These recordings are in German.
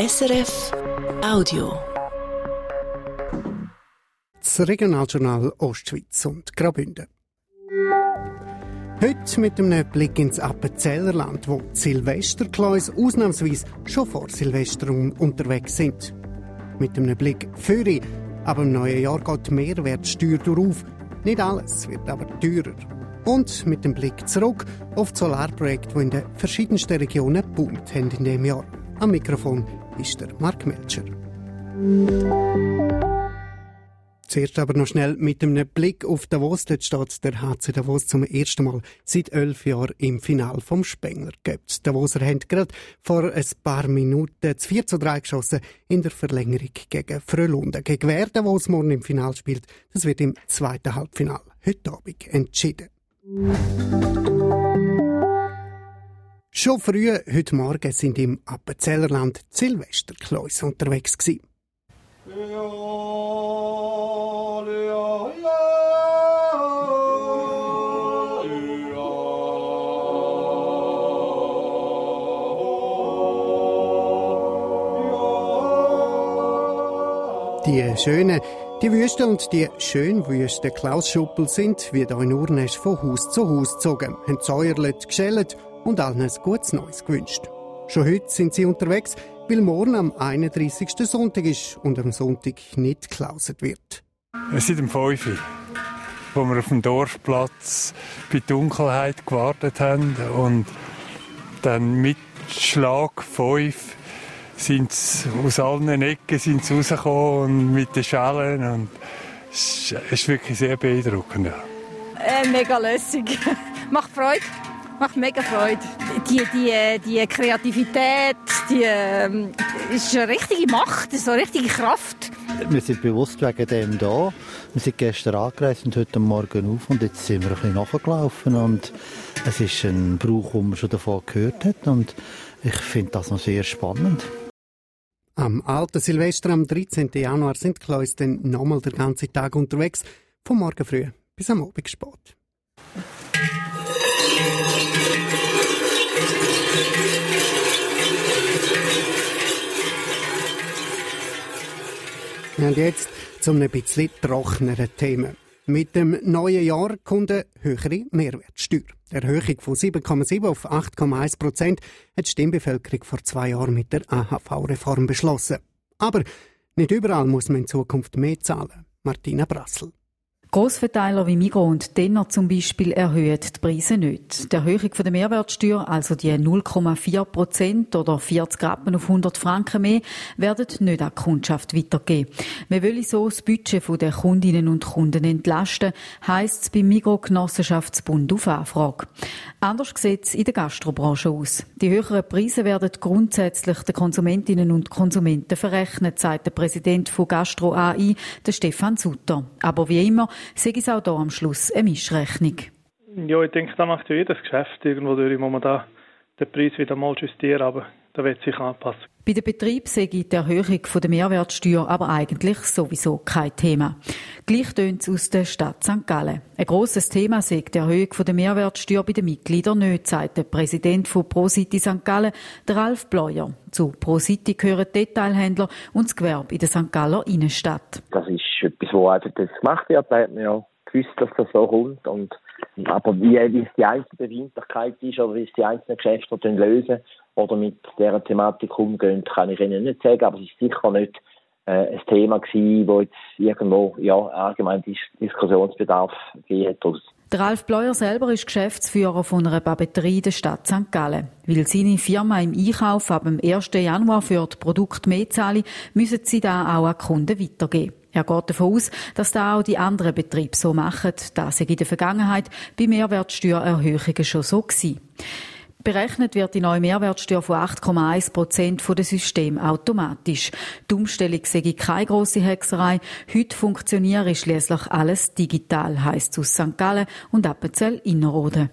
SRF Audio. Das Regionaljournal Ostschweiz und Graubünden. Heute mit einem Blick ins Appenzellerland, wo Silvesterkleus ausnahmsweise schon vor Silvester unterwegs sind. Mit einem Blick für aber im neuen Jahr geht die Mehrwertsteuer auf. Nicht alles wird aber teurer. Und mit dem Blick zurück auf das Solarprojekt, das in den verschiedensten Regionen boomt haben in diesem Jahr. Am Mikrofon ist der Mark Melcher. Zuerst aber noch schnell mit einem Blick auf Davos. Dort steht der HC Davos zum ersten Mal seit elf Jahren im Final vom Spengler Cup. Davoser haben gerade vor ein paar Minuten das 4 zu 3 geschossen in der Verlängerung gegen Frölunden. Gegen wer Davos morgen im Final spielt, das wird im zweiten Halbfinal heute Abend entschieden. Schon früh heute Morgen sind im Appenzellerland Silvesterkläuse unterwegs gewesen. Die schönen, die Wüste und die schön wüsten Klausschuppel sind, wie hier in Urnest, von Haus zu Haus gezogen, haben säuerlet, geschellt und allen ein gutes Neues gewünscht. Schon heute sind sie unterwegs, weil morgen am 31. Sonntag ist und am Sonntag nicht geklauset wird. Es sind um 5 Uhr, wo wir auf dem Dorfplatz bei Dunkelheit gewartet haben und dann mit Schlag 5 sind aus allen Ecken sind sie rausgekommen und mit den Schalen und es ist wirklich sehr beeindruckend. Äh, mega lässig. Macht Freude. Macht mega Freude. Die, die, die Kreativität, die ähm, ist eine richtige Macht, so eine richtige Kraft. Wir sind bewusst wegen dem da. Wir sind gestern angereist und heute Morgen auf und jetzt sind wir ein bisschen nachgelaufen und es ist ein Brauch, den man schon davon gehört hat und ich finde das noch sehr spannend. Am alten Silvester am 13. Januar sind Kleus dann nochmal den ganzen Tag unterwegs, vom Morgen früh bis am Abend spät. Und jetzt zu einem bisschen trockeneren Thema. Mit dem neuen Jahr kommt eine höhere Mehrwertsteuer. Die Erhöhung von 7,7 auf 8,1 Prozent hat die Stimmbevölkerung vor zwei Jahren mit der AHV-Reform beschlossen. Aber nicht überall muss man in Zukunft mehr zahlen. Martina Brassel. Grossverteiler wie Migros und Denner zum Beispiel erhöhen die Preise nicht. Die Erhöhung der Mehrwertsteuer, also die 0,4 Prozent oder 40 Rappen auf 100 Franken mehr, werden nicht an die Kundschaft weitergeben. Man will so das Budget der Kundinnen und Kunden entlasten, heisst es beim Migros Genossenschaftsbund auf Anfrage. Anders sieht es in der Gastrobranche aus. Die höheren Preise werden grundsätzlich den Konsumentinnen und Konsumenten verrechnet, sagt der Präsident von Gastro AI, der Stefan Sutter. Aber wie immer, sei es auch hier am Schluss eine Mischrechnung. Ja, ich denke, da macht ja jedes Geschäft irgendwo durch. Momentan den Preis wieder mal justieren, aber da wird sich anpassen. Bei den Betrieben sehe die Erhöhung der Mehrwertsteuer aber eigentlich sowieso kein Thema. Gleich tönt es aus der Stadt St. Gallen. Ein grosses Thema sagt die Erhöhung der Mehrwertsteuer bei den Mitgliedern nicht, sagt der Präsident von ProCity St. Gallen, der Ralf Bleuer. Zu ProCity gehören Detailhändler und das Gewerbe in der St. Galler Innenstadt. Das ist wo einfach das gemacht wird. Da hat man ja gewusst, dass das so kommt. Und, aber wie, wie es die einzelne Befindlichkeit ist oder wie es die einzelnen Geschäfte lösen oder mit dieser Thematik umgehen, kann ich Ihnen nicht sagen. Aber es ist sicher nicht äh, ein Thema gewesen, wo jetzt irgendwo ja, allgemein Diskussionsbedarf gegeben hat. Der Ralf Bleuer selber ist Geschäftsführer von einer Papeterie der Stadt St. Gallen. Weil seine Firma im Einkauf ab dem 1. Januar für die Produkte mehr zahlen, müssen sie da auch an Kunden weitergeben. Er geht davon aus, dass da auch die anderen Betriebe so machen. Das sei in der Vergangenheit bei Mehrwertsteuererhöhungen schon so gewesen. Berechnet wird die neue Mehrwertsteuer von 8,1 Prozent von dem System automatisch. Die Umstellung sei keine grosse Hexerei. Heute funktioniere schließlich alles digital, heisst es aus St. Gallen und Appenzell Innerrhoden.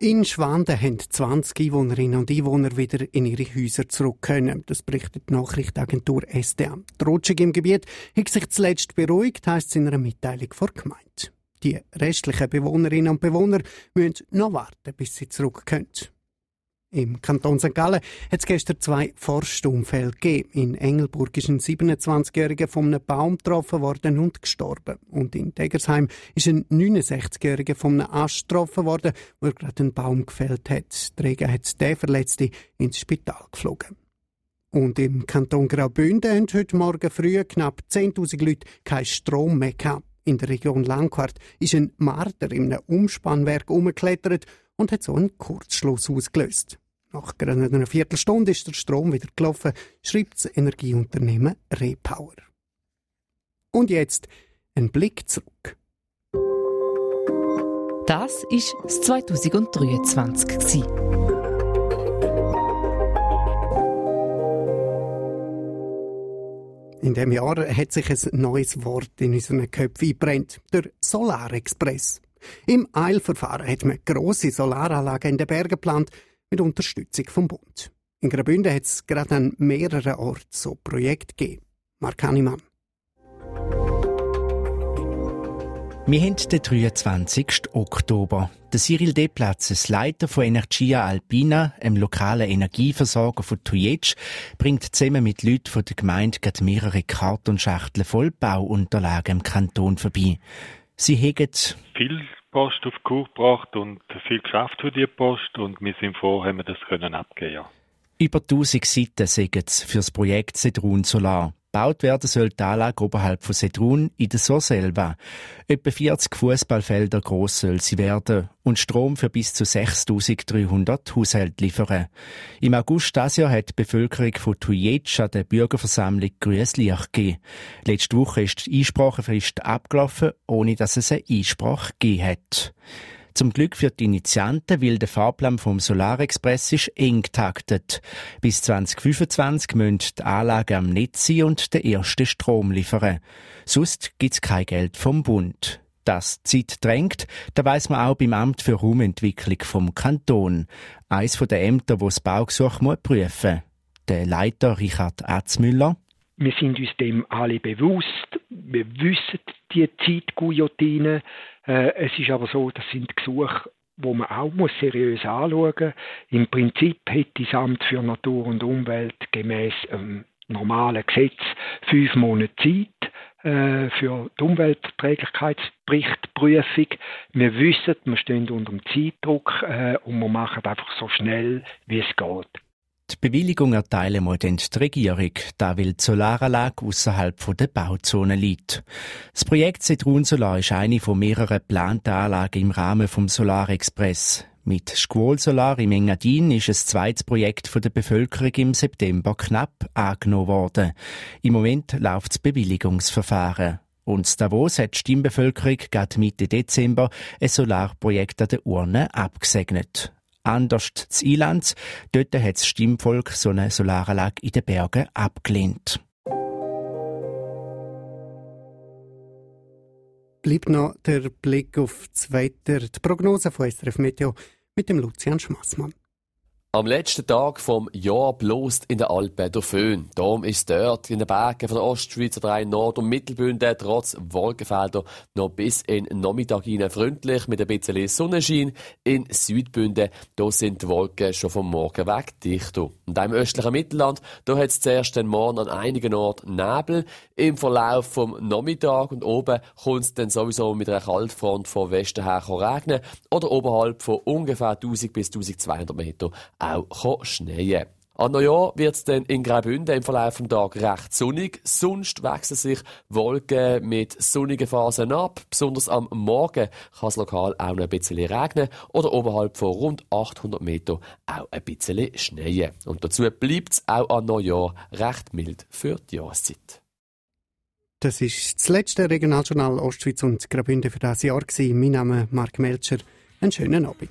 In Schwanden haben 20 Einwohnerinnen und Einwohner wieder in ihre Häuser zurück können. Das berichtet die Nachrichtenagentur SDA. Die Rutschung im Gebiet hat sich zuletzt beruhigt, heisst es in einer Mitteilung vor Gemeinde. Die restlichen Bewohnerinnen und Bewohner müssen noch warten, bis sie zurück können. Im Kanton St. Gallen hat es gestern zwei Forstunfälle gegeben. In Engelburg ist ein 27-Jähriger von einem Baum getroffen worden und gestorben. Und in Degersheim ist ein 69-Jähriger von einem Ast getroffen worden, wo er gerade einen Baum gefällt hat. Träger hat der Verletzte ins Spital geflogen. Und im Kanton Graubünden haben heute Morgen früh knapp 10.000 Leute keinen Strom mehr gehabt. In der Region Langquart ist ein Marder in einem Umspannwerk umgeklettert und hat so einen Kurzschluss ausgelöst. Nach gerade einer Viertelstunde ist der Strom wieder gelaufen, schreibt das Energieunternehmen Repower. Und jetzt ein Blick zurück. Das ist das 2023. In dem Jahr hat sich ein neues Wort in unseren Köpfen eingebrennt, der Solarexpress. Im Eilverfahren hat man grosse Solaranlagen in den Bergen geplant, mit Unterstützung vom Bund. In Graubünden hat es gerade an mehreren Orten so Projekte gegeben. Mark Hannemann. Wir haben den 23. Oktober. Der Cyril Deplatz, Leiter von Energia Alpina, einem lokalen Energieversorger von Tujetsch, bringt zusammen mit Leuten von der Gemeinde mehrere Kartonschachteln voll Bauunterlagen im Kanton vorbei. Sie hegen viel Post auf Kur gebracht und viel Kraft für die Post und wir sind froh, haben wir das können abgeben. Ja. Über 1000 Seiten sagen es für das Projekt Sedrun Solar. Gebaut werden soll die Anlage oberhalb von Sedrun in der Soselva. Etwa 40 Fußballfelder gross soll sie werden und Strom für bis zu 6300 Haushalte liefern. Im August dieses Jahr hat die Bevölkerung von Tujetsch der Bürgerversammlung grünes Licht gegeben. Letzte Woche ist die Einsprachefrist abgelaufen, ohne dass es eine Einsprache gegeben hat. Zum Glück für die Initianten, weil der Fahrplan vom Solarexpress ist eng getaktet. Bis 2025 müssen die Anlagen am Netz sein und den ersten Strom liefern. Sonst gibt's kein Geld vom Bund. Das Zeit drängt, da weiß man auch beim Amt für Raumentwicklung vom Kanton. Eins von den Ämtern, wo das Baugesuch muss prüfen. Der Leiter Richard Atzmüller. Wir sind uns dem alle bewusst. Wir wissen die Zeitguillotine. Äh, es ist aber so, das sind Gesuche, wo man auch muss seriös anschauen muss. Im Prinzip hätte das Amt für Natur und Umwelt gemäß ähm, normalen Gesetz fünf Monate Zeit äh, für die Umweltverträglichkeitsberichtprüfung. Wir wissen, wir stehen unter dem Zeitdruck äh, und wir machen einfach so schnell, wie es geht. Die Bewilligung erteilen muss dann die Regierung, da weil die Solaranlage ausserhalb der Bauzone liegt. Das Projekt Citroen Solar ist eine von mehreren geplanten Anlagen im Rahmen vom Solarexpress. Mit Squol Solar im Engadin ist ein zweites Projekt von der Bevölkerung im September knapp angenommen worden. Im Moment läuft das Bewilligungsverfahren. Und Davos hat die Stimmbevölkerung gerade Mitte Dezember ein Solarprojekt an der Urne abgesegnet anders zu Eiland. Dort hat das Stimmvolk so eine Solaranlage in den Bergen abgelehnt. Bleibt noch der Blick auf das Wetter, die Prognose von SRF Meteo mit dem Lucian Schmassmann. Am letzten Tag vom Jahr bloßt in der Alpen der Föhn. Darum ist dort in den Bergen von der Ostschweiz drei Nord- und Mittelbünden trotz Wolkenfelder noch bis in den Nachmittag hinein freundlich mit ein bisschen Sonnenschein. In Südbünden, da sind die Wolken schon vom Morgen weg dichter. Und im östlichen Mittelland, da hat es zuerst den Morgen an einigen Orten Nebel. Im Verlauf vom Nachmittag und oben kommt es dann sowieso mit einer Kaltfront von Westen her regnen oder oberhalb von ungefähr 1000 bis 1200 Meter auch schneien an Neujahr wird es dann in Graubünden im Verlauf des Tages recht sonnig. Sonst wechseln sich Wolken mit sonnigen Phasen ab. Besonders am Morgen kann es lokal auch noch ein bisschen regnen oder oberhalb von rund 800 Meter auch ein bisschen schneien. Und dazu bleibt es auch an Neujahr recht mild für die Jahreszeit. Das ist das letzte Regionaljournal Ostschweiz und Graubünden für dieses Jahr. Mein Name ist Mark Melcher. Einen schönen Abend.